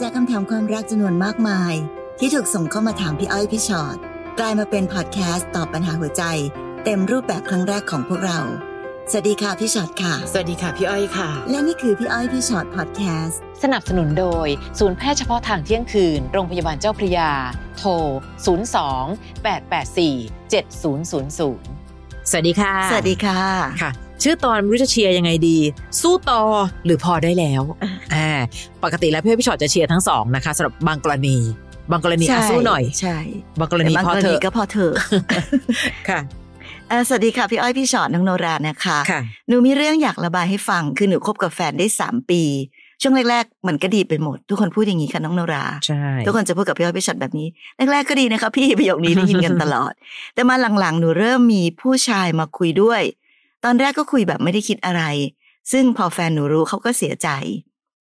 จากคำถามความรักจำนวนมากมาย ที่ถูกส่งเข้ามาถามพี่อ้อยพี่ชอ็อตกลายมาเป็นพอดแคสต์ตอบปัญหาหัวใจ เต็มรูปแบบครั้งแรกของพวกเรา สวัสดีค่ะพี่ชอ็อตค่ะ สวัสดีค่ะพี่อ้อยค่ะ และนี่คือพี่อ้อยพี่ชอ็อตพอดแคสต์สนับสนุนโดย ศูนย์แพทย์เฉพาะทางเที่ยงคืน โรงพยาบาลเจ้าพระยา โทร 02 884 7000 สวัสดีค่ะ สวัสดีค่ะ ค่ะ ชื่อตอนไม่รู้จะเชียร์ยังไงดี สู้ต่อหรือพอได้แล้วอ่าปกติแล้วพี่อ้อยพี่ชอตจะเชียร์ทั้งสองนะคะสำหรับบางกรณีบางกรณีอะสู้หน่อยใช่บางกรณีแต่บางพอกรเถณีอะก็พอเถอะค่ะเอ่อสวัสดีค่ะ พี่อ้อยพี่ชอ็อตน้องโนรานะคะค่ะหนูมีเรื่องอยากระบายให้ฟังคือหนูคบกับแฟนได้สามปี ช่วงแรกๆมันก็ดีไปหมด ทุกคนพูดอย่างนี้ค่ะน้องโนราใช่ทุกคนจะพูดกับพี่อ้อยพี่ชอตแบบนี้แรกๆก็ดีนะคะพี่ประโยคนี้ได้ยินกันตลอด แต่มาหลังๆหนูเริ่มมีผู้ชายมาคุยด้วย ตอนแรกก็คุยแบบไม่ได้คิดอะไร ซึ่งพอแฟนหนูรู้เขาก็เสียใจ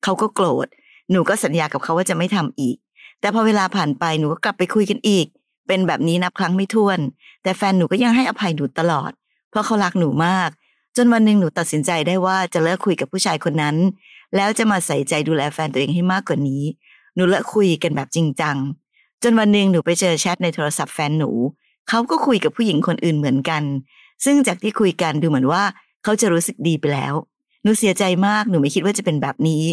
เขาก็โกรธ หนูก็สัญญากับเขาว่าจะไม่ทำอีก แต่พอเวลาผ่านไปหนูก็กลับไปคุยกันอีก เป็นแบบนี้นับครั้งไม่ถ้วน แต่แฟนหนูก็ยังให้อภัยหนูตลอด เพราะเขารักหนูมาก จนวันหนึ่งหนูตัดสินใจได้ว่าจะเลิกคุยกับผู้ชายคนนั้น แล้วจะมาใส่ใจดูแลแฟนตัวเองให้มากกว่านี้ หนูเลิกคุยกันแบบจริงจัง จนวันหนึ่งหนูไปเจอแชทในโทรศัพท์แฟนหนูเขาก็คุยกับผู้หญิงคนอื่นเหมือนกัน ซึ่งจากที่คุยกันดูเหมือนว่า เขาจะรู้สึกดีไปแล้ว หนูเสียใจมาก หนูไม่คิดว่าจะเป็นแบบนี้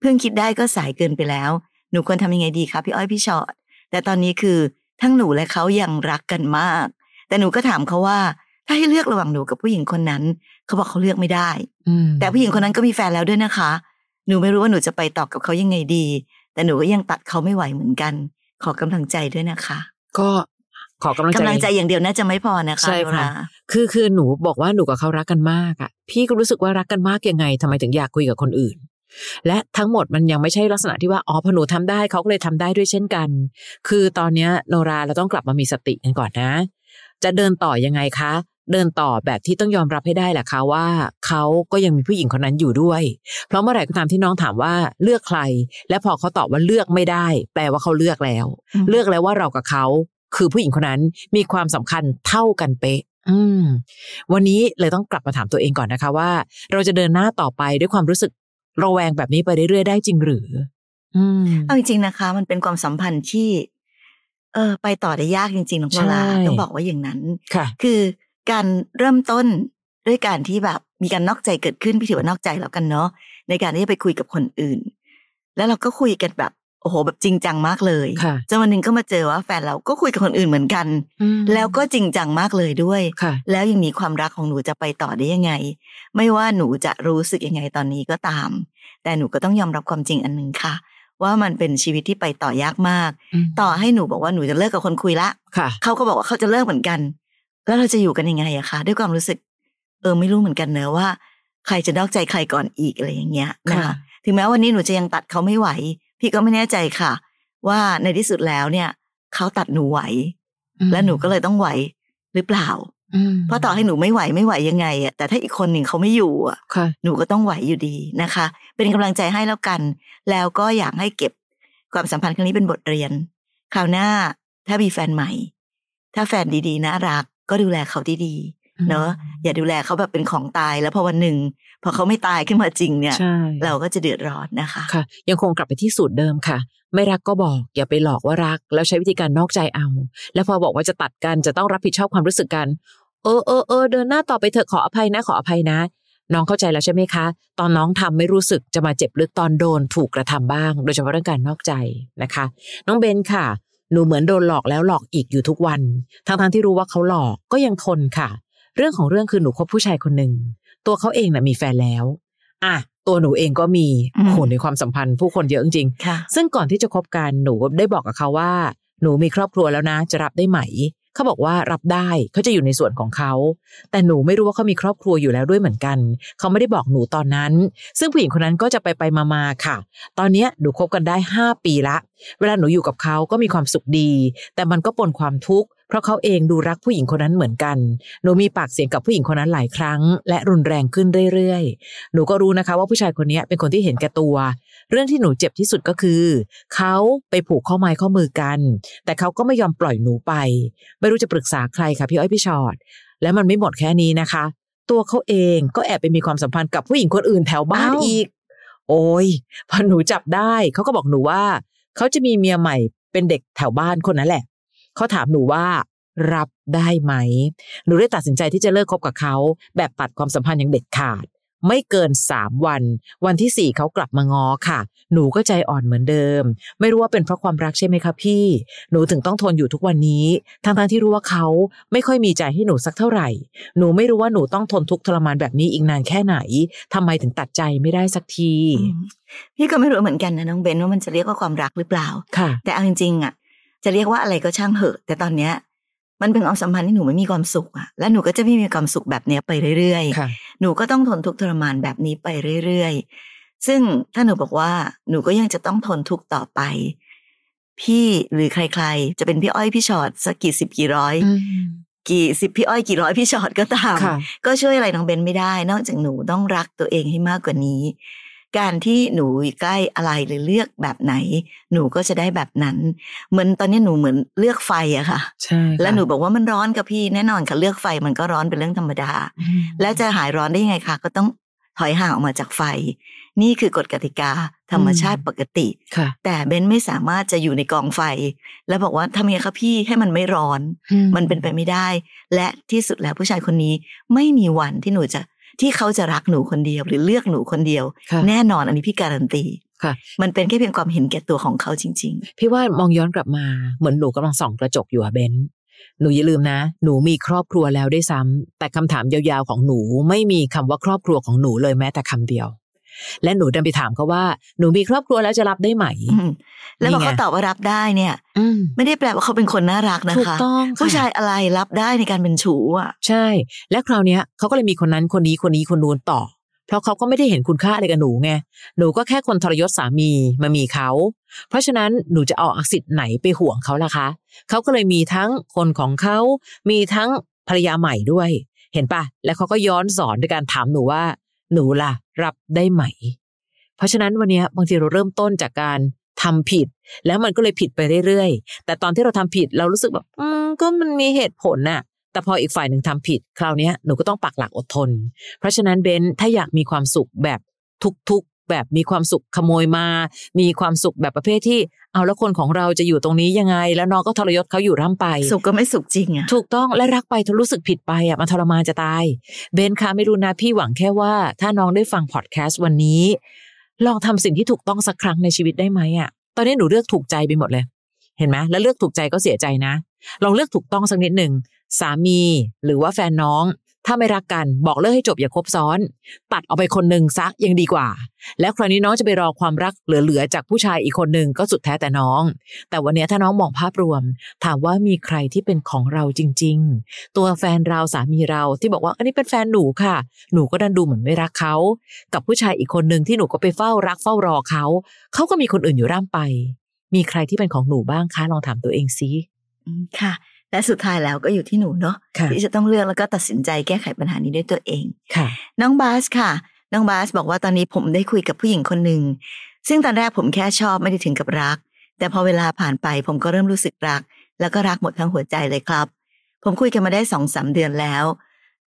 เพิ่งคิดได้ก็สายเกินไปแล้ว หนูควรทำยังไงดีคะพี่อ้อยพี่ชอ็อต แต่ตอนนี้คือทั้งหนูและเขายังรักกันมาก แต่หนูก็ถามเขาว่า ถ้าให้เลือกระหว่างหนูกับผู้หญิงคนนั้น เขาบอกเขาเลือกไม่ได้อืมแต่ผู้หญิงคนนั้นก็มีแฟนแล้วด้วยนะคะ หนูไม่รู้ว่าหนูจะไปต่อกับเขายังไงดี แต่หนูก็ยังตัดเขาไม่ไหวเหมือนกัน ขอกำลังใจด้วยนะคะ ก็ ขอกำลังใจกำลังใจอย่างเดียวน่าจะไม่พอนะคะใช่ค่ะโนราคือคือหนูบอกว่าหนูกับเขารักกันมากอะ พี่ก็รู้สึกว่ารักกันมากยังไงทำไมถึงอยากคุยกับคนอื่น และทั้งหมดมันยังไม่ใช่ลักษณะที่ว่าอ๋อพอหนูทำได้เขาก็เลยทำได้ด้วยเช่นกัน คือตอนเนี้ยโนราเราต้องกลับมามีสติกันก่อนนะ จะเดินต่อยังไงคะเดินต่อแบบที่ต้องยอมรับให้ได้แหละคะว่าเขาก็ยังมีผู้หญิงคนนั้นอยู่ด้วย เพราะเมื่อไหร่ก็ตามที่น้องถามว่าเลือกใคร และพอเขาตอบว่าเลือกไม่ได้ แปลว่าเขาเลือกแล้วอืมเลือกแล้วว่าเรากับเขา คือผู้หญิงคนนั้นมีความสำคัญเท่ากันเป๊ะอืม วันนี้เลยต้องกลับมาถามตัวเองก่อนนะคะว่า เราจะเดินหน้าต่อไปด้วยความรู้สึกระแวงแบบนี้ไปเรื่อยๆได้จริงหรือ อืมเอาจริงๆนะคะ มันเป็นความสัมพันธ์ที่ เออไปต่อได้ยากจริงๆน้องโนราใช่ต้องบอกว่าอย่างนั้นค่ะ คือการเริ่มต้นด้วยการที่แบบมีการนอกใจเกิดขึ้นพี่ถือว่านอกใจแล้วกันเนาะในการที่จะไปคุยกับคนอื่น แล้วเราก็คุยกันแบบโอ้โหแบบจริงจังมากเลยค่ะจนวันหนึ่งก็มาเจอว่าแฟนเราก็คุยกับคนอื่นเหมือนกันอืมแล้วก็จริงจังมากเลยด้วยค่ะแล้วอย่างนี้ความรักของหนูจะไปต่อได้ยังไง ไม่ว่าหนูจะรู้สึกยังไงตอนนี้ก็ตาม แต่หนูก็ต้องยอมรับความจริงอันหนึ่งค่ะ ว่ามันเป็นชีวิตที่ไปต่อยากมากอืมต่อให้หนูบอกว่าหนูจะเลิกกับคนคุยละค่ะเขาก็บอกว่าเขาจะเลิกเหมือนกัน แล้วเราจะอยู่กันยังไงอะคะด้วยความรู้สึก เออไม่รู้เหมือนกันเนอะว่า ใครจะนอกใจใครก่อนอีกอะไรอย่างเงี้ยนะคะค่ะถึงแม้วันนี้หนูจะยังตัดเขาไม่ไหว พี่ก็ไม่แน่ใจค่ะ ว่าในที่สุดแล้วเนี่ยเขาตัดหนูไหว และหนูก็เลยต้องไหวหรือเปล่าอืมเพราะต่อให้หนูไม่ไหวไม่ไหวยังไงอะแต่ถ้าอีกคนหนึ่งเขาไม่อยู่อะค่ะหนูก็ต้องไหวอยู่ดีนะคะ เป็นกำลังใจให้แล้วกัน แล้วก็อยากให้เก็บความสัมพันธ์ครั้งนี้เป็นบทเรียน คราวหน้าถ้ามีแฟนใหม่ ถ้าแฟนดีๆน่ารักก็ดูแลเขาดีๆเนอะ อย่าดูแลเขาแบบเป็นของตายแล้วพอวันหนึ่งพอเขาไม่ตายขึ้นมาจริงเนี่ยใช่เราก็จะเดือดร้อนนะคะค่ะ ยังคงกลับไปที่สูตรเดิมค่ะ ไม่รักก็บอก อย่าไปหลอกว่ารัก แล้วใช้วิธีการนอกใจเอา แล้วพอบอกว่าจะตัดกันจะต้องรับผิดชอบความรู้สึกกัน เออเออเออเดินหน้าต่อไปเถอะขออภัยนะขออภัยนะ น้องเข้าใจแล้วใช่ไหมคะ ตอนน้องทำไม่รู้สึกจะมาเจ็บลึกตอนโดนถูกกระทำบ้าง โดยเฉพาะเรื่องการนอกใจนะคะ น้องเบนค่ะหนูเหมือนโดนหลอกแล้วหลอกอีกอยู่ทุกวัน ทั้งๆที่รู้ว่าเขาหลอกก็ยังทนค่ะ เรื่องของเรื่องคือหนูคบผู้ชายคนหนึ่งตัวเขาเองน่ะมีแฟนแล้วอะตัวหนูเองก็มีอืมโหในความสัมพันธ์ผู้คนเยอะจริงค่ะๆซึ่งก่อนที่จะคบกันหนูก็ได้บอกกับเขาว่า หนูมีครอบครัวแล้วนะ จะรับได้ไหมเขาบอกว่ารับได้เขาจะอยู่ในส่วนของเขา แต่หนูไม่รู้ว่าเขามีครอบครัวอยู่แล้วด้วยเหมือนกัน เขาไม่ได้บอกหนูตอนนั้น ซึ่งผู้หญิงคนนั้นก็จะไปไปมามาๆค่ะ ตอนเนี้ยหนูคบกันได้ห้าปีละ เวลาหนูอยู่กับเขาก็มีความสุขดี แต่มันก็ปนความทุกข์ เพราะเขาเองดูรักผู้หญิงคนนั้นเหมือนกัน หนูมีปากเสียงกับผู้หญิงคนนั้นหลายครั้ง และรุนแรงขึ้นเรื่อยๆ หนูก็รู้นะคะว่าผู้ชายคนนี้เป็นคนที่เห็นแก่ตัว เรื่องที่หนูเจ็บที่สุดก็คือ เขาไปผูกข้อไม้ข้อมือกัน แต่เขาก็ไม่ยอมปล่อยหนูไป ไม่รู้จะปรึกษาใครค่ะพี่อ้อยพี่ชอ็อตและมันไม่หมดแค่นี้นะคะ ตัวเขาเองก็แอบไปมีความสัมพันธ์กับผู้หญิงคนอื่นแถวบ้านอ้าวอีก โอ้ยพอหนูจับได้เขาก็บอกหนูว่า เขาจะมีเมียใหม่เป็นเด็กแถวบ้านคนนั้นแหละ เขาถามหนูว่ารับได้ไหม หนูได้ตัดสินใจที่จะเลิกคบกับเขา แบบตัดความสัมพันธ์อย่างเด็ดขาด ไม่เกินสามวัน วันที่สี่เขากลับมางอค่ะ หนูก็ใจอ่อนเหมือนเดิม ไม่รู้ว่าเป็นเพราะความรักใช่ไหมคะพี่ หนูถึงต้องทนอยู่ทุกวันนี้ ทั้งทที่รู้ว่าเขาไม่ค่อยมีใจให้หนูสักเท่าไหร่ หนูไม่รู้ว่าหนูต้องทนทุกข์ทรมานแบบนี้อีกนานแค่ไหนทำไมถึงตัดใจไม่ได้สักทีอืมพี่ก็ไม่รู้เหมือนกันนะน้องเบนว่ามันจะเรียกว่าความรักหรือเปล่าค่ะแต่เอาจริงๆอะ จะเรียกว่าอะไรก็ช่างเหอะ แต่ตอนเนี้ย มันเป็นความสัมพันธ์ที่หนูไม่มีความสุขอะและหนูก็จะไม่มีความสุขแบบเนี้ยไปเรื่อยค่ะๆหนูก็ต้องทนทุกข์ทรมานแบบนี้ไปเรื่อยๆ ซึ่งถ้าหนูบอกว่าหนูก็ยังจะต้องทนทุกข์ต่อไป พี่หรือใครๆ จะเป็นพี่อ้อยพี่ชอตสักกี่สิบกี่ร้อยกี่สิบพี่อ้อยกี่ร้อยพี่ชอตก็ตามค่ะก็ช่วยอะไรน้องเบนไม่ได้ นอกจากหนูต้องรักตัวเองให้มากกว่านี้ การที่หนูอยู่ใกล้อะไรหรือเลือกแบบไหน หนูก็จะได้แบบนั้น เหมือนตอนนี้หนูเหมือนเลือกไฟอะค่ะใช่ค่ะแล้วหนูบอกว่ามันร้อนกับพี่แน่นอนค่ะเลือกไฟมันก็ร้อนเป็นเรื่องธรรมดาอืมแล้วจะหายร้อนได้ยังไงคะก็ต้องถอยห่างออกมาจากไฟ นี่คือกฎกติกาธรรมชาติปกติค่ะแต่เบนไม่สามารถจะอยู่ในกองไฟ แล้วบอกว่าทำยังไงคะพี่ให้มันไม่ร้อน มันเป็นไปไม่ได้ และที่สุดแล้วผู้ชายคนนี้ไม่มีวันที่หนูจะ ที่เขาจะรักหนูคนเดียว หรือเลือกหนูคนเดียวค่ะแน่นอนอันนี้พี่การันตีค่ะ มันเป็นแค่เพียงความเห็นแก่ตัวของเขาจริงพี่ว่ามองย้อนกลับมาเหมือนหนูกำลังส่องกระจกอยู่อะเบนหนูอย่าลืมนะ หนูมีครอบครัวแล้วด้วยซ้ำแต่คำถามยาวๆของหนูไม่มีคำว่าครอบครัวของหนูเลยแม้แต่คำเดียว และหนูเดินไปถามเขาว่าหนูมีครอบครัวแล้วจะรับได้ไหมๆอืมแล้วพอนี่ไงเขาตอบว่ารับได้เนี่ยอืมไม่ได้แปลว่าเขาเป็นคนน่ารักนะถูกคะต้องค่ะผู้ชายอะไรรับได้ในการเป็นชู้อะ ใช่ และคราวเนี้ยเขาก็เลยมีคนนั้นคนนี้คนนี้คนนู้นต่อ เพราะเขาก็ไม่ได้เห็นคุณค่าอะไรกับหนูไงหนูก็แค่คนทรยศสามีมามีเขา เพราะฉะนั้นหนูจะเอาอสิทธิ์ไหนไปห่วงเขาล่ะคะเขาก็เลยมีทั้งคนของเขามีทั้งภรรยาใหม่ด้วย เห็นปะแล้วเขาก็ย้อนสอนด้วยการถามหนูว่า หนูล่ะ รับได้ไหม เพราะฉะนั้นวันนี้บางทีเราเริ่มต้นจากการทำผิด แล้วมันก็เลยผิดไปเรื่อยๆ แต่ตอนที่เราทำผิดเรารู้สึกแบบ อืมก็มันมีเหตุผลน่ะ แต่พออีกฝ่ายหนึ่งทำผิด คราวนี้หนูก็ต้องปักหลักอดทน เพราะฉะนั้นเบนถ้าอยากมีความสุขแบบทุกๆ แบบมีความสุขขโมยมา มีความสุขแบบประเภทที่เอาแล้วคนของเราจะอยู่ตรงนี้ยังไง แล้วน้องก็ทรยศเขาอยู่ร่ำไป สุขก็ไม่สุขจริงอะถูกต้องและรักไปทรู้สึกผิดไปอะมันทรมานจะตายเบนคะไม่รู้นะพี่หวังแค่ว่า ถ้าน้องได้ฟังพอดแคสต์วันนี้ ลองทำสิ่งที่ถูกต้องสักครั้งในชีวิตได้ไหมอะตอนนี้หนูเลือกถูกใจไปหมดเลย เห็นไหมแล้วเลือกถูกใจก็เสียใจนะลองเลือกถูกต้องสักนิดหนึ่งสามีหรือว่าแฟนน้อง ถ้าไม่รักกันบอกเลิกให้จบอย่าคบซ้อน ตัดออกไปคนหนึ่งซะยังดีกว่า แล้วคราวนี้น้องจะไปรอความรักเหลือๆจากผู้ชายอีกคนหนึ่งก็สุดแท้แต่น้อง แต่วันนี้ถ้าน้องมองภาพรวม ถามว่ามีใครที่เป็นของเราจริง ๆ ตัวแฟนเราสามีเราที่บอกว่าอันนี้เป็นแฟนหนูค่ะ หนูก็ดันดูเหมือนไม่รักเขา กับผู้ชายอีกคนหนึ่งที่หนูก็ไปเฝ้ารักเฝ้ารอเขาเขาก็มีคนอื่นอยู่ร่ำไป มีใครที่เป็นของหนูบ้างคะลองถามตัวเองซิค่ะ และสุดท้ายแล้วก็อยู่ที่หนูเนาะค่ะที่จะต้องเลือกแล้วก็ตัดสินใจแก้ไขปัญหานี้ด้วยตัวเองค่ะ น้องบาสค่ะ น้องบาสบอกว่าตอนนี้ผมได้คุยกับผู้หญิงคนหนึ่งซึ่งตอนแรกผมแค่ชอบไม่ได้ถึงกับรัก แต่พอเวลาผ่านไปผมก็เริ่มรู้สึกรัก แล้วก็รักหมดทั้งหัวใจเลยครับ ผมคุยกันมาได้สองสามเดือนแล้ว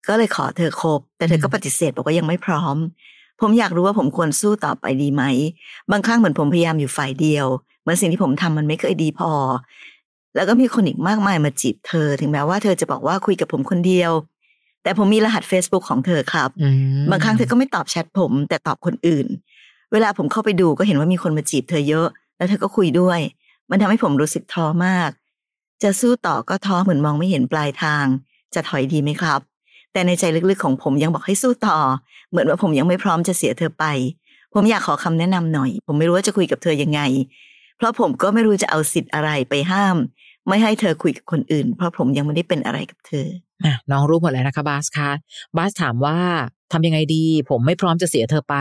ก็เลยขอเธอคบ แต่เธอก็ปฏิเสธบอกว่ายังไม่พร้อม ผมอยากรู้ว่าผมควรสู้ต่อไปดีไหม บางครั้งเหมือนผมพยายามอยู่ฝ่ายเดียว เหมือนสิ่งที่ผมทำมันไม่เคยดีพอ แล้วก็มีคนอีกมากมายมาจีบเธอ ถึงแม้ว่าเธอจะบอกว่าคุยกับผมคนเดียว แต่ผมมีรหัส Facebook ของเธอครับอืมบางครั้งเธอก็ไม่ตอบแชทผม แต่ตอบคนอื่น เวลาผมเข้าไปดูก็เห็นว่ามีคนมาจีบเธอเยอะ แล้วเธอก็คุยด้วย มันทำให้ผมรู้สึกท้อมาก จะสู้ต่อก็ท้อเหมือนมองไม่เห็นปลายทาง จะถอยดีไหมครับ แต่ในใจลึกๆของผมยังบอกให้สู้ต่อ เหมือนว่าผมยังไม่พร้อมจะเสียเธอไป ผมอยากขอคำแนะนำหน่อย ผมไม่รู้ว่าจะคุยกับเธอยังไง เพราะผมก็ไม่รู้จะเอาสิทธิ์อะไรไปห้าม ไม่ให้เธอคุยกับคนอื่น เพราะผมยังไม่ได้เป็นอะไรกับเธออน้องรู้หมดแล้วนะคะบาสคะบาสถามว่าทำยังไงดี ผมไม่พร้อมจะเสียเธอไป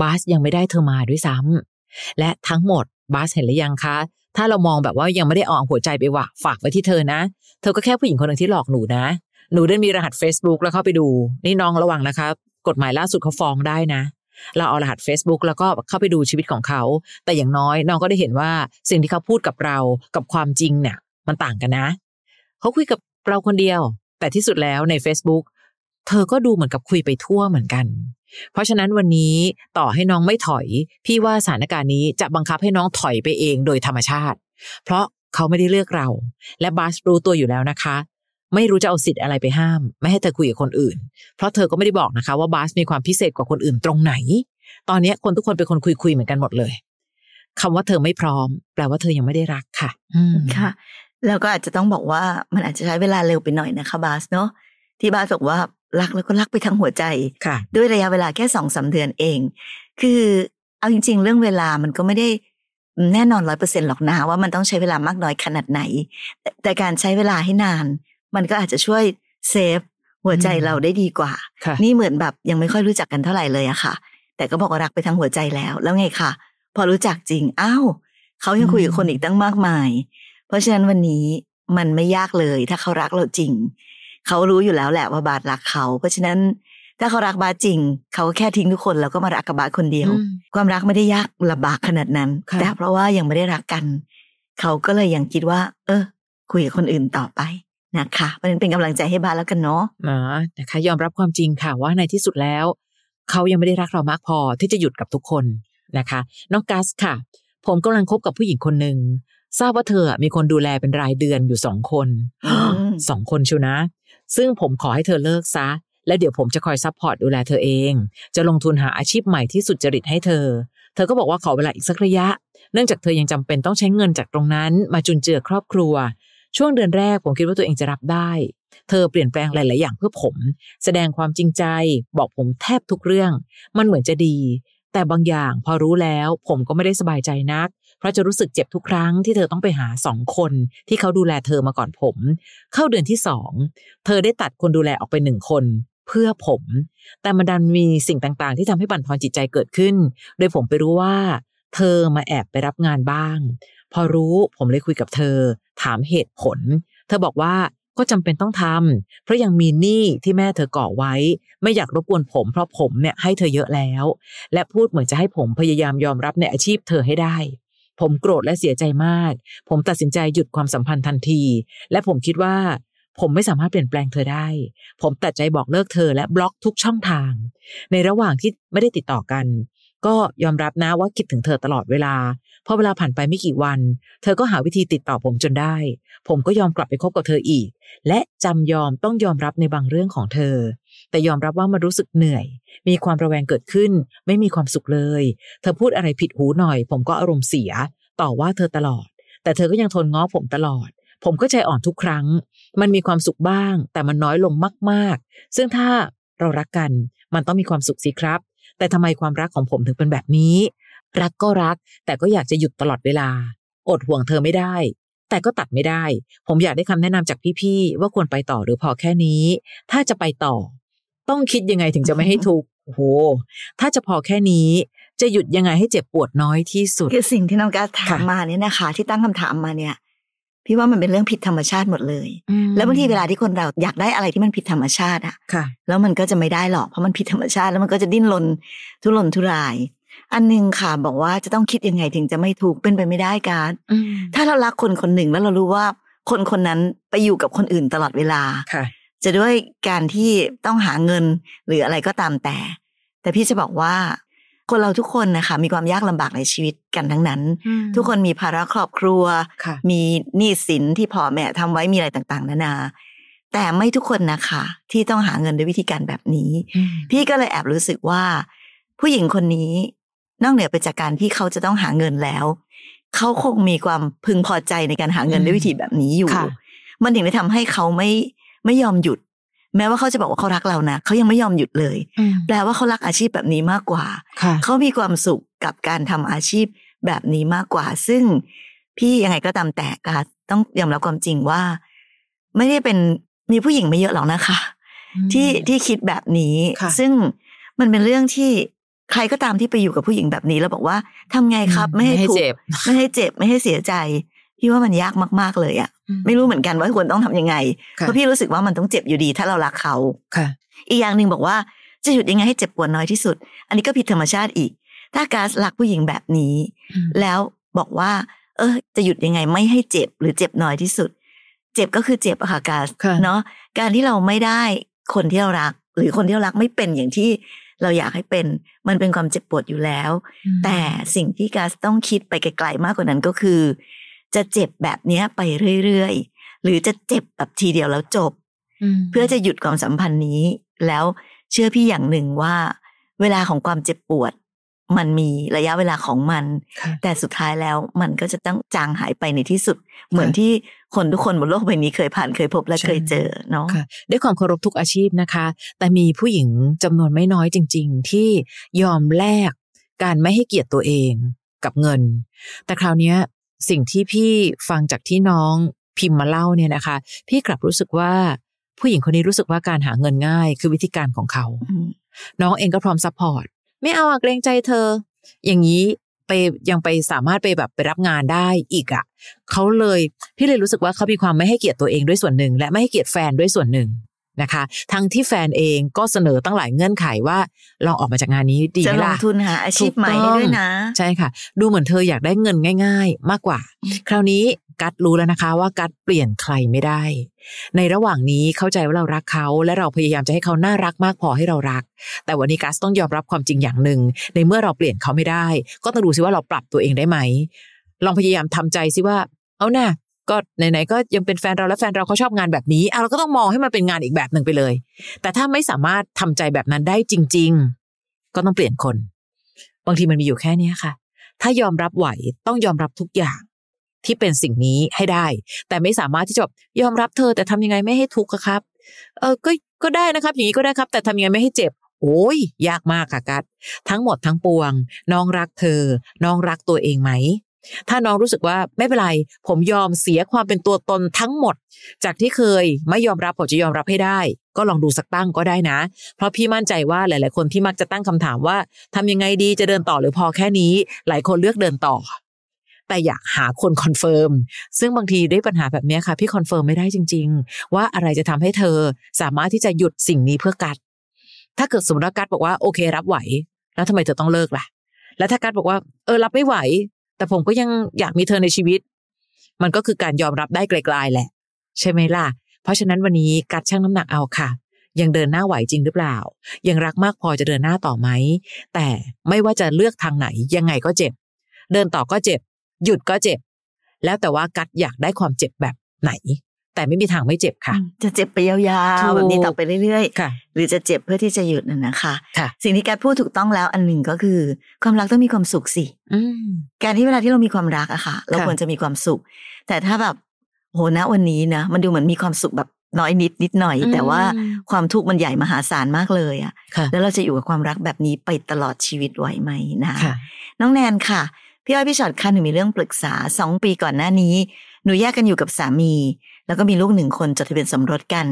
บาสยังไม่ได้เธอมาด้วยซ้ำและทั้งหมดบาสเห็นหรือยังคะ ถ้าเรามองแบบว่ายังไม่ได้เอาหัวใจไปว่ะฝากไว้ที่เธอนะ เธอก็แค่ผู้หญิงคนหนึ่งที่หลอกหนูนะ หนูได้มีรหัส Facebook แล้วเข้าไปดู นี่น้องระวังนะคะ กฎหมายล่าสุดเขาฟ้องได้นะ เราเอารหัส Facebook แล้วก็เข้าไปดูชีวิตของเขา แต่อย่างน้อยน้องก็ได้เห็นว่าสิ่งที่เขาพูดกับเรากับความจริงเนี่ย มันต่างกันนะ เขาคุยกับเราคนเดียว แต่ที่สุดแล้วใน Facebook เธอก็ดูเหมือนกับคุยไปทั่วเหมือนกัน เพราะฉะนั้นวันนี้ต่อให้น้องไม่ถอย พี่ว่าสถานการณ์นี้จะบังคับให้น้องถอยไปเองโดยธรรมชาติ เพราะเขาไม่ได้เลือกเรา และบาสรู้ตัวอยู่แล้วนะคะ ไม่รู้จะเอาสิทธิ์อะไรไปห้าม ไม่ให้เธอคุยกับคนอื่น เพราะเธอก็ไม่ได้บอกนะคะว่าบาสมีความพิเศษกว่าคนอื่นตรงไหน ตอนนี้คนทุกคนเป็นคนคุยคุยๆเหมือนกันหมดเลยคำว่าเธอไม่พร้อม แปลว่าเธอยังไม่ได้รักค่ะอืมค่ะ แล้วก็อาจจะต้องบอกว่ามันอาจจะใช้เวลาเร็วไปหน่อยนะคะบาสเนาะที่บาสบอกว่ารักแล้วก็รักไปทั้งหัวใจค่ะด้วยระยะเวลาแค่สองสาเดือนเอง คือเอาจริง ๆ เรื่องเวลามันก็ไม่ได้แน่นอนร้อยเปอร์เซ็นหรอกนะว่ามันต้องใช้เวลามากน้อยขนาดไหน แต่แต่การใช้เวลาให้นาน มันก็อาจจะช่วยเซฟหัวใจอืมเราได้ดีกว่าค่ะนี่เหมือนแบบยังไม่ค่อยรู้จักกันเท่าไหร่เลยอะค่ะ แต่ก็บอกว่ารักไปทั้งหัวใจแล้ว แล้วไงค่ะ พอรู้จักจริงอ้าวเขายังคุยกับคนอีกตั้งมากมาย เพราะฉะนั้นวันนี้มันไม่ยากเลย ถ้าเขารักเราจริง เขารู้อยู่แล้วแหละว่าบาสรักเขา เพราะฉะนั้นถ้าเขารักบาสจริง เขาก็แค่ทิ้งทุกคนแล้วก็มารักกับบาสคนเดียวอืมความรักไม่ได้ยากลำบากขนาดนั้นค่ะแต่เพราะว่ายังไม่ได้รักกัน เขาก็เลยยังคิดว่า เออ คุยกับคนอื่นต่อไปนะคะเพราะฉะนั้นเป็นกำลังใจให้บาสแล้วกันเนาะนะนะคะ ยอมรับความจริงค่ะว่าในที่สุดแล้ว เขายังไม่ได้รักเรามากพอที่จะหยุดกับทุกคนนะคะ น้องกัสค่ะ ผมกำลังคบกับผู้หญิงคนหนึ่ง ทราบว่าเธอมีคนดูแลเป็นรายเดือนอยู่สองคนอืมสองคนชิวนะ ซึ่งผมขอให้เธอเลิกซะ แล้วเดี๋ยวผมจะคอย support ดูแลเธอเอง จะลงทุนหาอาชีพใหม่ที่สุจริตให้เธอ เธอก็บอกว่าขอเวลาอีกสักระยะ เนื่องจากเธอยังจำเป็นต้องใช้เงินจากตรงนั้น มาจุนเจือครอบครัว ช่วงเดือนแรกผมคิดว่าตัวเองจะรับได้ เธอเปลี่ยนแปลงหลาย ๆ อย่างเพื่อผม แสดงความจริงใจ บอกผมแทบทุกเรื่อง มันเหมือนจะดี แต่บางอย่างพอรู้แล้วผมก็ไม่ได้สบายใจนัก เพราะจะรู้สึกเจ็บทุกครั้งที่เธอต้องไปหาสองคนที่เขาดูแลเธอมาก่อนผม เข้าเดือนที่สองเธอได้ตัดคนดูแลออกไปหนึ่งคนเพื่อผม แต่มันดันมีสิ่งต่างๆ ที่ทำให้บั่นทอนจิตใจเกิดขึ้น โดยผมไปรู้ว่า เธอมาแอบไปรับงานบ้าง พอรู้ผมเลยคุยกับเธอ ถามเหตุผล เธอบอกว่าก็จำเป็นต้องทำเพราะยังมีหนี้ที่แม่เธอก่อไว้ ไม่อยากรบกวนผม เพราะผมเนี่ยให้เธอเยอะแล้ว และพูดเหมือนจะให้ผมพยายามยอมรับในอาชีพเธอให้ได้ ผมโกรธและเสียใจมาก ผมตัดสินใจหยุดความสัมพันธ์ทันที และผมคิดว่า ผมไม่สามารถเปลี่ยนแปลงเธอได้ ผมตัดใจบอกเลิกเธอและบล็อกทุกช่องทาง ในระหว่างที่ไม่ได้ติดต่อกัน ก็ยอมรับนะว่าคิดถึงเธอตลอดเวลาพอเวลาผ่านไปไม่กี่วัน เธอก็หาวิธีติดต่อผมจนได้ ผมก็ยอมกลับไปคบกับเธออีก และจำยอมต้องยอมรับในบางเรื่องของเธอ แต่ยอมรับว่ามันรู้สึกเหนื่อย มีความระแวงเกิดขึ้น ไม่มีความสุขเลย เธอพูดอะไรผิดหูหน่อย ผมก็อารมณ์เสีย ต่อว่าเธอตลอด แต่เธอก็ยังทนง้อผมตลอด ผมก็ใจอ่อนทุกครั้ง มันมีความสุขบ้าง แต่มันน้อยลงมาก ๆ ซึ่งถ้าเรารักกัน มันต้องมีความสุขสิครับ แต่ทำไมความรักของผมถึงเป็นแบบนี้ รักก็รัก แต่ก็อยากจะหยุดตลอดเวลา อดห่วงเธอไม่ได้ แต่ก็ตัดไม่ได้ ผมอยากได้คำแนะนำจากพี่ๆว่าควรไปต่อหรือพอแค่นี้ ถ้าจะไปต่อ ต้องคิดยังไงถึงจะไม่ให้ทุกข์โอ้โหถ้าจะพอแค่นี้จะหยุดยังไงให้เจ็บปวดน้อยที่สุด คือสิ่งที่น้องกัสถามค่ะมาเนี่ยนะคะ ที่ตั้งคำถามมาเนี่ย พี่ว่ามันเป็นเรื่องผิดธรรมชาติหมดเลย แล้วบางทีเวลาที่คนเราอยากได้อะไรที่มันผิดธรรมชาติอะค่ะแล้วมันก็จะไม่ได้หรอกเพราะมันผิดธรรมชาติ แล้วมันก็จะดิ้นรนทุรนทุราย อันหนึงค่ะบอกว่าจะต้องคิดยังไงถึงจะไม่ถูกข์เป็นไปไม่ได้การอืมถ้าเรารักคนคนหนึ่งแล้วเรารู้ว่าคนคนนั้นไปอยู่กับคนอื่นตลอดเวลาค่ะ จะด้วยการที่ต้องหาเงินหรืออะไรก็ตามแต่ แต่พี่จะบอกว่า คนเราทุกคนนะคะมีความยากลำบากในชีวิตกันทั้งนั้น ทุกคนมีภาระครอบครัวค่ะมีหนี้สินที่พ่อแม่ทำไว้มีอะไรต่างๆ นานา แต่ไม่ทุกคนนะคะ ที่ต้องหาเงินด้วยวิธีการแบบนี้อืมพี่ก็เลยแอบรู้สึกว่า ผู้หญิงคนนี้นอกเหนือไปจากการที่เขาจะต้องหาเงินแล้ว เขาคงมีความพึงพอใจในการหาเงินด้วยวิธีแบบนี้อยู่ค่ะมันถึงได้ทำให้เขาไม่ไม่ยอมหยุด แม้ว่าเขาจะบอกว่าเขารักเรานะเขายังไม่ยอมหยุดเลยอืมแปลว่าเขารักอาชีพแบบนี้มากกว่าค่ะเขามีความสุขกับการทำอาชีพแบบนี้มากกว่า ซึ่งพี่ยังไงก็ตามแต่ก็ต้องยอมรับความจริงว่า ไม่ได้เป็นมีผู้หญิงไม่เยอะหรอกนะคะ ที่ที่คิดแบบนี้ค่ะซึ่งมันเป็นเรื่องที่ใครก็ตามที่ไปอยู่กับผู้หญิงแบบนี้แล้วบอกว่าทำไงครับ ไม่ให้ไม่ให้ทุกเจ็บข์ไม่ให้เจ็บไม่ให้เสียใจ พี่ว่ามันยากมาก ๆ เลยอะอืมไม่รู้เหมือนกันว่าควรต้องทำยังไงค่ะเพราะพี่รู้สึกว่ามันต้องเจ็บอยู่ดีถ้าเรารักเขาค่ะ อีกอย่างหนึ่งบอกว่าจะหยุดยังไงให้เจ็บปวดน้อยที่สุด อันนี้ก็ผิดธรรมชาติอีก ถ้าการรักผู้หญิงแบบนี้อืมแล้วบอกว่า เออ จะหยุดยังไงไม่ให้เจ็บหรือเจ็บน้อยที่สุด เจ็บก็คือเจ็บอะค่ะกาสค่ะเนาะการที่เราไม่ได้คนที่เรารัก หรือคนที่เรารักไม่เป็นอย่างที่เราอยากให้เป็นมันเป็นความเจ็บปวดอยู่แล้ว แต่สิ่งที่กัสต้องคิดไปไกลๆมากกว่านั้นก็คือ จะเจ็บแบบเนี้ยไปเรื่อยๆ หรือจะเจ็บแบบทีเดียวแล้วจบมเพื่อจะหยุดความสัมพันธ์นี้ แล้วเชื่อพี่อย่างหนึ่งว่า เวลาของความเจ็บปวด มันมีระยะเวลาของมันค่ะแต่สุดท้ายแล้วมันก็จะต้องจางหายไปในที่สุด เหมือนที่คนทุกคนบนโลกใบนี้เคยผ่านเคยพบและใช่เคยเจอเนาะค่ะด้วยความเคารพทุกอาชีพนะคะ แต่มีผู้หญิงจำนวนไม่น้อยจริง ๆ ที่ยอมแลกการไม่ให้เกียรติตัวเองกับเงิน แต่คราวเนี้ย สิ่งที่พี่ฟังจากที่น้องพิมพ์มาเล่าเนี่ยนะคะ พี่กลับรู้สึกว่าผู้หญิงคนนี้รู้สึกว่าการหาเงินง่าย คือวิธีการของเขาอืมน้องเองก็พร้อม support ไม่เอาอะเกรงใจเธอ อย่างนี้ไปยังไปสามารถไปแบบไปรับงานได้อีกอะ่ะเขาเลยพี่เลยรู้สึกว่าเขามีความไม่ให้เกียรติตัวเองด้วยส่วนหนึ่ง และไม่ให้เกียรติแฟนด้วยส่วนหนึ่ง นะคะ ทั้งที่แฟนเองก็เสนอตั้งหลายเงื่อนไขว่าลองออกมาจากงานนี้ดีจะไหมลงล่ะทุนหาอาชีพใหม่ให้ด้วยนะ ใช่ค่ะ ดูเหมือนเธออยากได้เงินง่าย ๆ มากกว่า คราวนี้กัดรู้แล้วนะคะว่ากัดเปลี่ยนใครไม่ได้ ในระหว่างนี้เข้าใจว่าเรารักเขา และเราพยายามจะให้เขาน่ารักมากพอให้เรารัก แต่วันนี้กัสต้องยอมรับความจริงอย่างหนึ่ง ในเมื่อเราเปลี่ยนเขาไม่ได้ ก็ต้องดูซิว่าเราปรับตัวเองได้ไหม ลองพยายามทำใจซิว่า เอาน่ะ ก็ไหนๆก็ยังเป็นแฟนเราและแฟนเราเขาชอบงานแบบนี้อะเราก็ต้องมองให้มันเป็นงานอีกแบบหนึ่งไปเลย แต่ถ้าไม่สามารถทำใจแบบนั้นได้จริง ๆ ก็ต้องเปลี่ยนคน บางทีมันมีอยู่แค่เนี้ค่ะ ถ้ายอมรับไหวต้องยอมรับทุกอย่างที่เป็นสิ่งนี้ให้ได้ แต่ไม่สามารถที่จะยอมรับเธอแต่ทำยังไงไม่ให้ทุกข์ครับ เออก็ก็ได้นะครับ อย่างนี้ก็ได้ครับ แต่ทำยังไงไม่ให้เจ็บ โอ้ยยากมากค่ะกัดทั้งหมดทั้งปวง น้องรักเธอ น้องรักตัวเองไหม ถ้าน้องรู้สึกว่าไม่เป็นไร ผมยอมเสียความเป็นตัวตนทั้งหมด จากที่เคยไม่ยอมรับผมจะยอมรับให้ได้ ก็ลองดูสักตั้งก็ได้นะ เพราะพี่มั่นใจว่าหลาย ๆ คนที่มักจะตั้งคำถามว่าทำยังไงดีจะเดินต่อหรือพอแค่นี้ หลายคนเลือกเดินต่อ แต่อยากหาคน confirmซึ่งบางทีด้วยปัญหาแบบนี้ค่ะ พี่ confirm ไม่ได้จริง ๆ ว่าอะไรจะทำให้เธอสามารถที่จะหยุดสิ่งนี้เพื่อกัด ถ้าเกิดสมมติว่ากัดบอกว่าโอเค รับไหว แล้วทำไมเธอต้องเลิกล่ะ แล้วถ้ากัดบอกว่า เออรับไม่ไหว แต่ผมก็ยังอยากมีเธอในชีวิต มันก็คือการยอมรับได้กลายๆแหละ ใช่ไหมล่ะ เพราะฉะนั้นวันนี้กัดชั่งน้ำหนักเอาค่ะ ยังเดินหน้าไหวจริงหรือเปล่า ยังรักมากพอจะเดินหน้าต่อไหม แต่ไม่ว่าจะเลือกทางไหนยังไงก็เจ็บ เดินต่อก็เจ็บ หยุดก็เจ็บ แล้วแต่ว่ากัดอยากได้ความเจ็บแบบไหน แต่ไม่มีทางไม่เจ็บค่ะ จะเจ็บไปยาวถูๆกแบบนี้ต่อไปเรื่อยค่ะๆหรือจะเจ็บเพื่อที่จะหยุดน่ะนะคะค่ะสิ่งที่แกพูดถูกต้องแล้วอันหนึ่งก็คือ ความรักต้องมีความสุขสิอืมการที่เวลาที่เรามีความรักอะค่ะ เราค่ะควรจะมีความสุข แต่ถ้าแบบโหนะวันนี้นะมันดูเหมือนมีความสุขแบบน้อยนิดนิดหน่อย แต่ว่าความทุกข์มันใหญ่มหาศาลมากเลยอะค่ะ แล้วเราจะอยู่กับความรักแบบนี้ไปตลอดชีวิตไหวไหมนะค่ะน้องแนนค่ะ พี่อ้อยพี่ชอดค่ะหนูมีเรื่องปรึกษาสองปีก่อนหน้านี้ หนูแยกกันอยู่กับสามี แล้วก็มีลูกหนึ่งคนจดทะเบียนสมรสกัน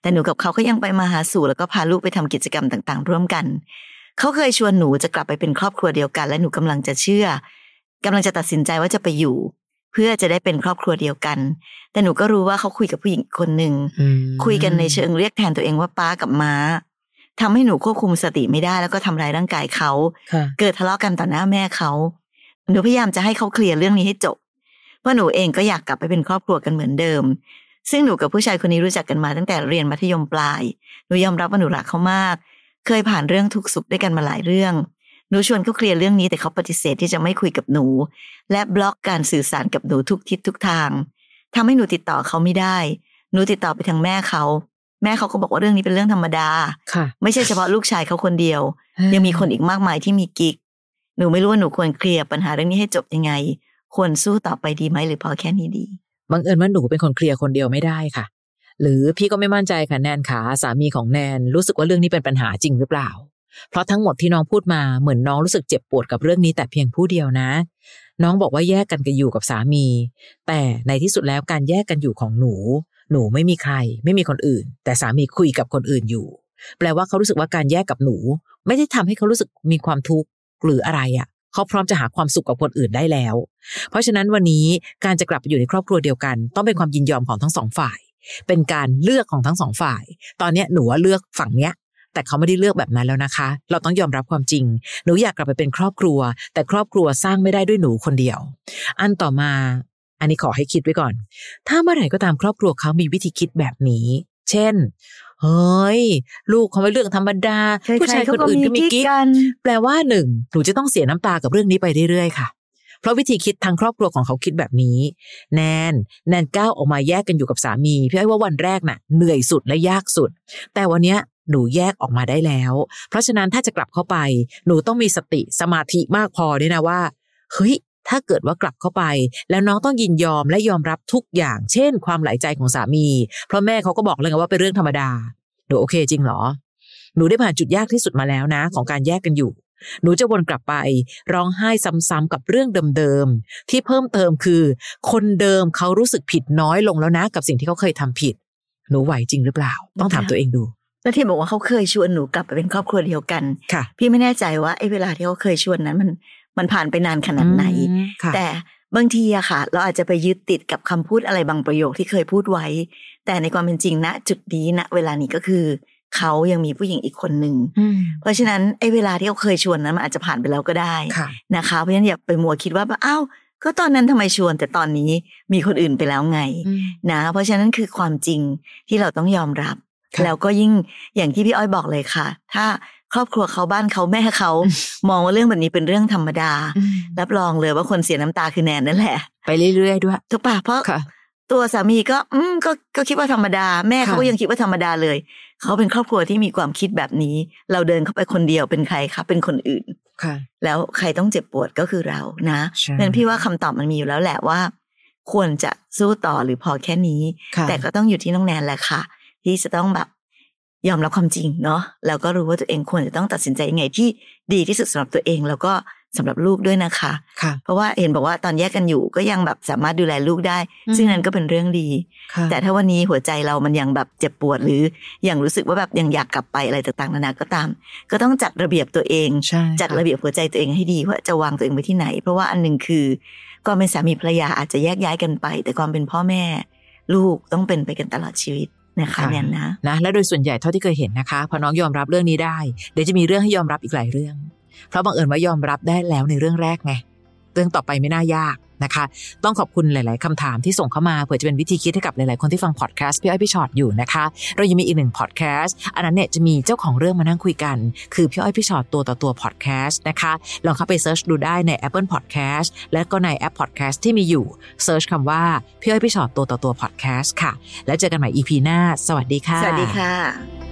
แต่หนูกับเขาก็ยังไปมาหาสู่แล้วก็พาลูกไปทำกิจกรรมต่างๆ ร่วมกัน เขาเคยชวนหนูจะกลับไปเป็นครอบครัวเดียวกัน และหนูกำลังจะเชื่อกำลังจะตัดสินใจว่าจะไปอยู่ เพื่อจะได้เป็นครอบครัวเดียวกัน แต่หนูก็รู้ว่าเขาคุยกับผู้หญิงอีกคนหนึ่งอืมคุยกันในเชิงเรียกแทนตัวเองว่าป้ากับม้าทำให้หนูควบคุมสติไม่ได้แล้วก็ทำร้ายร่างกายเขาค่ะเกิดทะเลาะกันต่อหน้าแม่เขา หนูพยายามจะให้เขาเคลียร์เรื่องนี้ให้จบ เพราะหนูเองก็อยากกลับไปเป็นครอบครัวกันเหมือนเดิม ซึ่งหนูกับผู้ชายคนนี้รู้จักกันมาตั้งแต่เรียนมัธยมปลายหนูยอมรับว่าหนูรักเขามาก เคยผ่านเรื่องทุกข์สุขด้วยกันมาหลายเรื่องหนูชวนเขาเคลียร์เรื่องนี้แต่เขาปฏิเสธที่จะไม่คุยกับหนู และบล็อกการสื่อสารกับหนูทุกทิศทุกทางทำให้หนูติดต่อเขาไม่ได้ หนูติดต่อไปทางแม่เขาแม่เขาก็บอกว่าเรื่องนี้เป็นเรื่องธรรมดาค่ะ ไม่ใช่เฉพาะลูกชายเขาคนเดียว ยังมีคนอีกมากมายที่มีกิ๊ก หนูไม่รู้ว่าหนูควรเคลียร์ปัญหาเรื่องนี้ให้จบยังไง ควรสู้ต่อไปดีไหมหรือพอแค่นี้ดี บังเอิญว่าหนูเป็นคนเคลียร์คนเดียวไม่ได้ค่ะ หรือพี่ก็ไม่มั่นใจค่ะแนนขาสามีของแนนรู้สึกว่าเรื่องนี้เป็นปัญหาจริงหรือเปล่า เพราะทั้งหมดที่น้องพูดมาเหมือนน้องรู้สึกเจ็บปวดกับเรื่องนี้แต่เพียงผู้เดียวนะ น้องบอกว่าแยกกันกันอยู่กับสามี แต่ในที่สุดแล้วการแยกกันอยู่ของหนู หนูไม่มีใคร ไม่มีคนอื่น แต่สามีคุยกับคนอื่นอยู่ แปลว่าเขารู้สึกว่าการแยกกับหนู ไม่ได้ทำให้เขารู้สึกมีความทุกข์หรืออะไรอะ่ะ เขาพร้อมจะหาความสุขกับคนอื่นได้แล้ว เพราะฉะนั้นวันนี้การจะกลับไปอยู่ในครอบครัวเดียวกัน ต้องเป็นความยินยอมของทั้งสองฝ่าย เป็นการเลือกของทั้งสองฝ่าย ตอนนี้หนูว่าเลือกฝั่งเนี้ยแต่เขาไม่ได้เลือกแบบนั้นแล้วนะคะ เราต้องยอมรับความจริง หนูอยากกลับไปเป็นครอบครัว แต่ครอบครัวสร้างไม่ได้ด้วยหนูคนเดียว อันต่อมา อันนี้ขอให้คิดไว้ก่อน ถ้าเมื่อไหร่ก็ตามครอบครัวเขามีวิธีคิดแบบนี้ เช่น เฮ้ย ลูกเขาไม่เรื่องธรรมดาใครๆผู้ชายคนอื่นก็มีกิ๊กกันแปลว่าหนึ่งหนูจะต้องเสียน้ำตากับเรื่องนี้ไปเรื่อยๆค่ะ เพราะวิธีคิดทางครอบครัวของเขาคิดแบบนี้ แนนแนนก้าวออกมาแยกกันอยู่กับสามีพี่อ้อยว่าวันแรกน่ะเหนื่อยสุดและยากสุด แต่วันเนี้ยหนูแยกออกมาได้แล้ว เพราะฉะนั้นถ้าจะกลับเข้าไป หนูต้องมีสติสมาธิมากพอด้วยนะว่าเฮ้ย ถ้าเกิดว่ากลับเข้าไป แล้วน้องต้องยินยอมและยอมรับทุกอย่าง เช่น ความหลายใจของสามี เพราะแม่เขาก็บอกเลยไงว่าเป็นเรื่องธรรมดาหนูโอเคจริงเหรอ หนูได้ผ่านจุดยากที่สุดมาแล้วนะ ของการแยกกันอยู่ หนูจะวนกลับไป ร้องไห้ซ้ำๆกับเรื่องเดิมๆที่เพิ่มเติมคือ คนเดิมเขารู้สึกผิดน้อยลงแล้วนะ กับสิ่งที่เขาเคยทำผิด หนูไหวจริงหรือเปล่า ต้องถามตัวเองดูแล้วที่บอกว่าเขาเคยชวนหนูกลับไปเป็นครอบครัวเดียวกัน ค่ะ พี่ไม่แน่ใจว่าไอ้เวลาที่เขาเคยชวนนั้นมัน มันผ่านไปนานขนาดไหนอืมค่ะแต่บางทีอะค่ะ เราอาจจะไปยึดติดกับคำพูดอะไรบางประโยคที่เคยพูดไว้ แต่ในความเป็นจริงณจุดนี้ณเวลานี้ก็คือ เขายังมีผู้หญิงอีกคนหนึ่งอืมเพราะฉะนั้นไอ้เวลาที่เขาเคยชวนนั้นมันอาจจะผ่านไปแล้วก็ได้ค่ะนะคะเพราะฉะนั้นอย่าไปมัวคิดว่าแบบอ้าวก็ตอนนั้นทำไมชวนแต่ตอนนี้มีคนอื่นไปแล้วไงอืมนะ เพราะฉะนั้นคือความจริงที่เราต้องยอมรับค่ะแล้วก็ยิ่งอย่างที่พี่อ้อยบอกเลยค่ะ ถ้า ครอบครัวเขาบ้านเขาแม่เขา มองว่าเรื่องแบบนี้เป็นเรื่องธรรมดาอืมรับรองเลยว่าคนเสียน้ำตาคือแนนนั่นแหละ ไปเรื่อยๆด้วยถูกปะเพราะค่ะตัวสามีก็ อืมก็ก็คิดว่าธรรมดา แม่เขาค่ะก็ยังคิดว่าธรรมดาเลย เขาเป็นครอบครัวที่มีความคิดแบบนี้ เราเดินเข้าไปคนเดียวเป็นใครคะเป็นคนอื่นค่ะ แล้วใครต้องเจ็บปวดก็คือเรานะใช่เพราะฉะนั้นพี่ว่าคำตอบมันมีอยู่แล้วแหละว่า ควรจะสู้ต่อหรือพอแค่นี้ค่ะแต่ก็ต้องอยู่ที่น้องแนนแหละค่ะ ที่จะต้องแบบ ยอมรับความจริงเนาะแล้วก็รู้ว่าตัวเองควรจะต้องตัดสินใจยังไงที่ดีที่สุดสำหรับตัวเอง แล้วก็สำหรับลูกด้วยนะคะค่ะเพราะว่าเห็นบอกว่าตอนแยกกันอยู่ก็ยังแบบสามารถดูแลลูกได้อืมซึ่งนั้นก็เป็นเรื่องดีค่ะแต่ถ้าวันนี้หัวใจเรามันยังแบบเจ็บปวดหรือยังรู้สึกว่าแบบยังอยากกลับไปอะไรต่างๆนานาก็ตาม ก็ต้องจัดระเบียบตัวเองใช่จัดระเบียบหัวใจตัวเองให้ดีว่าจะวางตัวเองไว้ที่ไหน เพราะว่าอันหนึ่งคือความเป็นสามีภรรยาอาจจะแยกย้ายกันไป แต่ความเป็นพ่อแม่ ลูกต้องเป็นไปกันตลอดชีวิต นะคะเนี่ยนะนะและโดยส่วนใหญ่เท่าที่เคยเห็นนะคะพอน้องยอมรับเรื่องนี้ได้ เดี๋ยวจะมีเรื่องให้ยอมรับอีกหลายเรื่อง เพราะบังเอิญว่ายอมรับได้แล้วในเรื่องแรกไงเรื่องต่อไปไม่น่ายาก นะคะ ต้องขอบคุณหลาย ๆคำถามที่ส่งเข้ามาเผื่อจะเป็นวิธีคิดให้กับหลาย ๆ คนที่ฟังพอดแคสต์พี่อ้อยพี่ชอตอยู่นะคะ เรายังมีอีกหนึ่งพอดแคสต์อันนั้นเนี่ยจะมีเจ้าของเรื่องมานั่งคุยกัน คือพี่อ้อยพี่ฉอดตัวต่อตัวพอดแคสต์นะคะลองเข้าไป search ดูได้ใน Apple Podcast และก็ในแอปพอดแคสต์ที่มีอยู่ search คำว่าพี่อ้อยพี่ฉอดตัวต่อตัวพอดแคสต์ค่ะ แล้วเจอกันใหม่ EP หน้า สวัสดีค่ะ สวัสดีค่ะ